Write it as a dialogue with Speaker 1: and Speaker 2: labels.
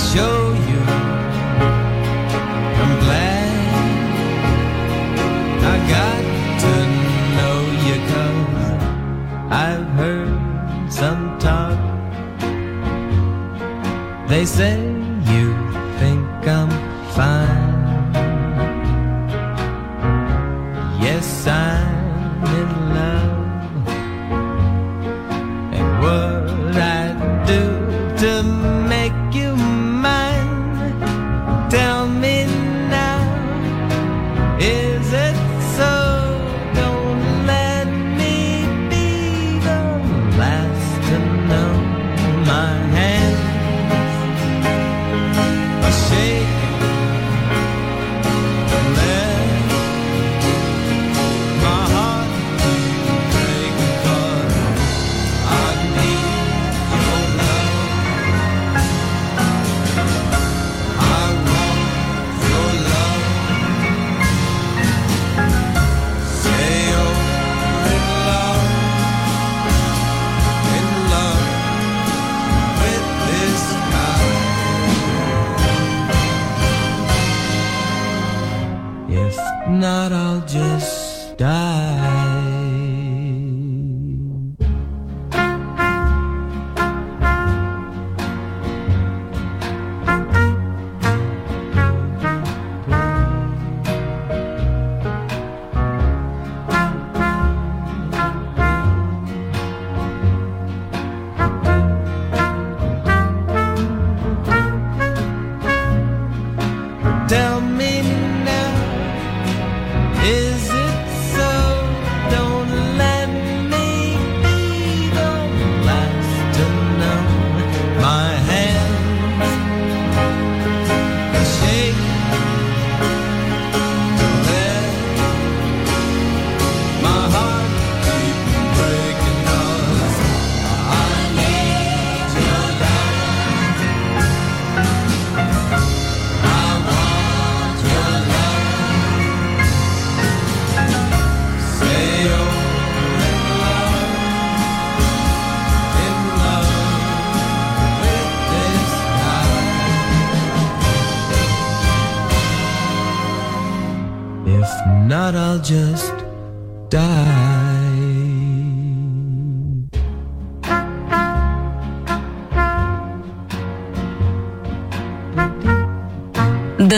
Speaker 1: show.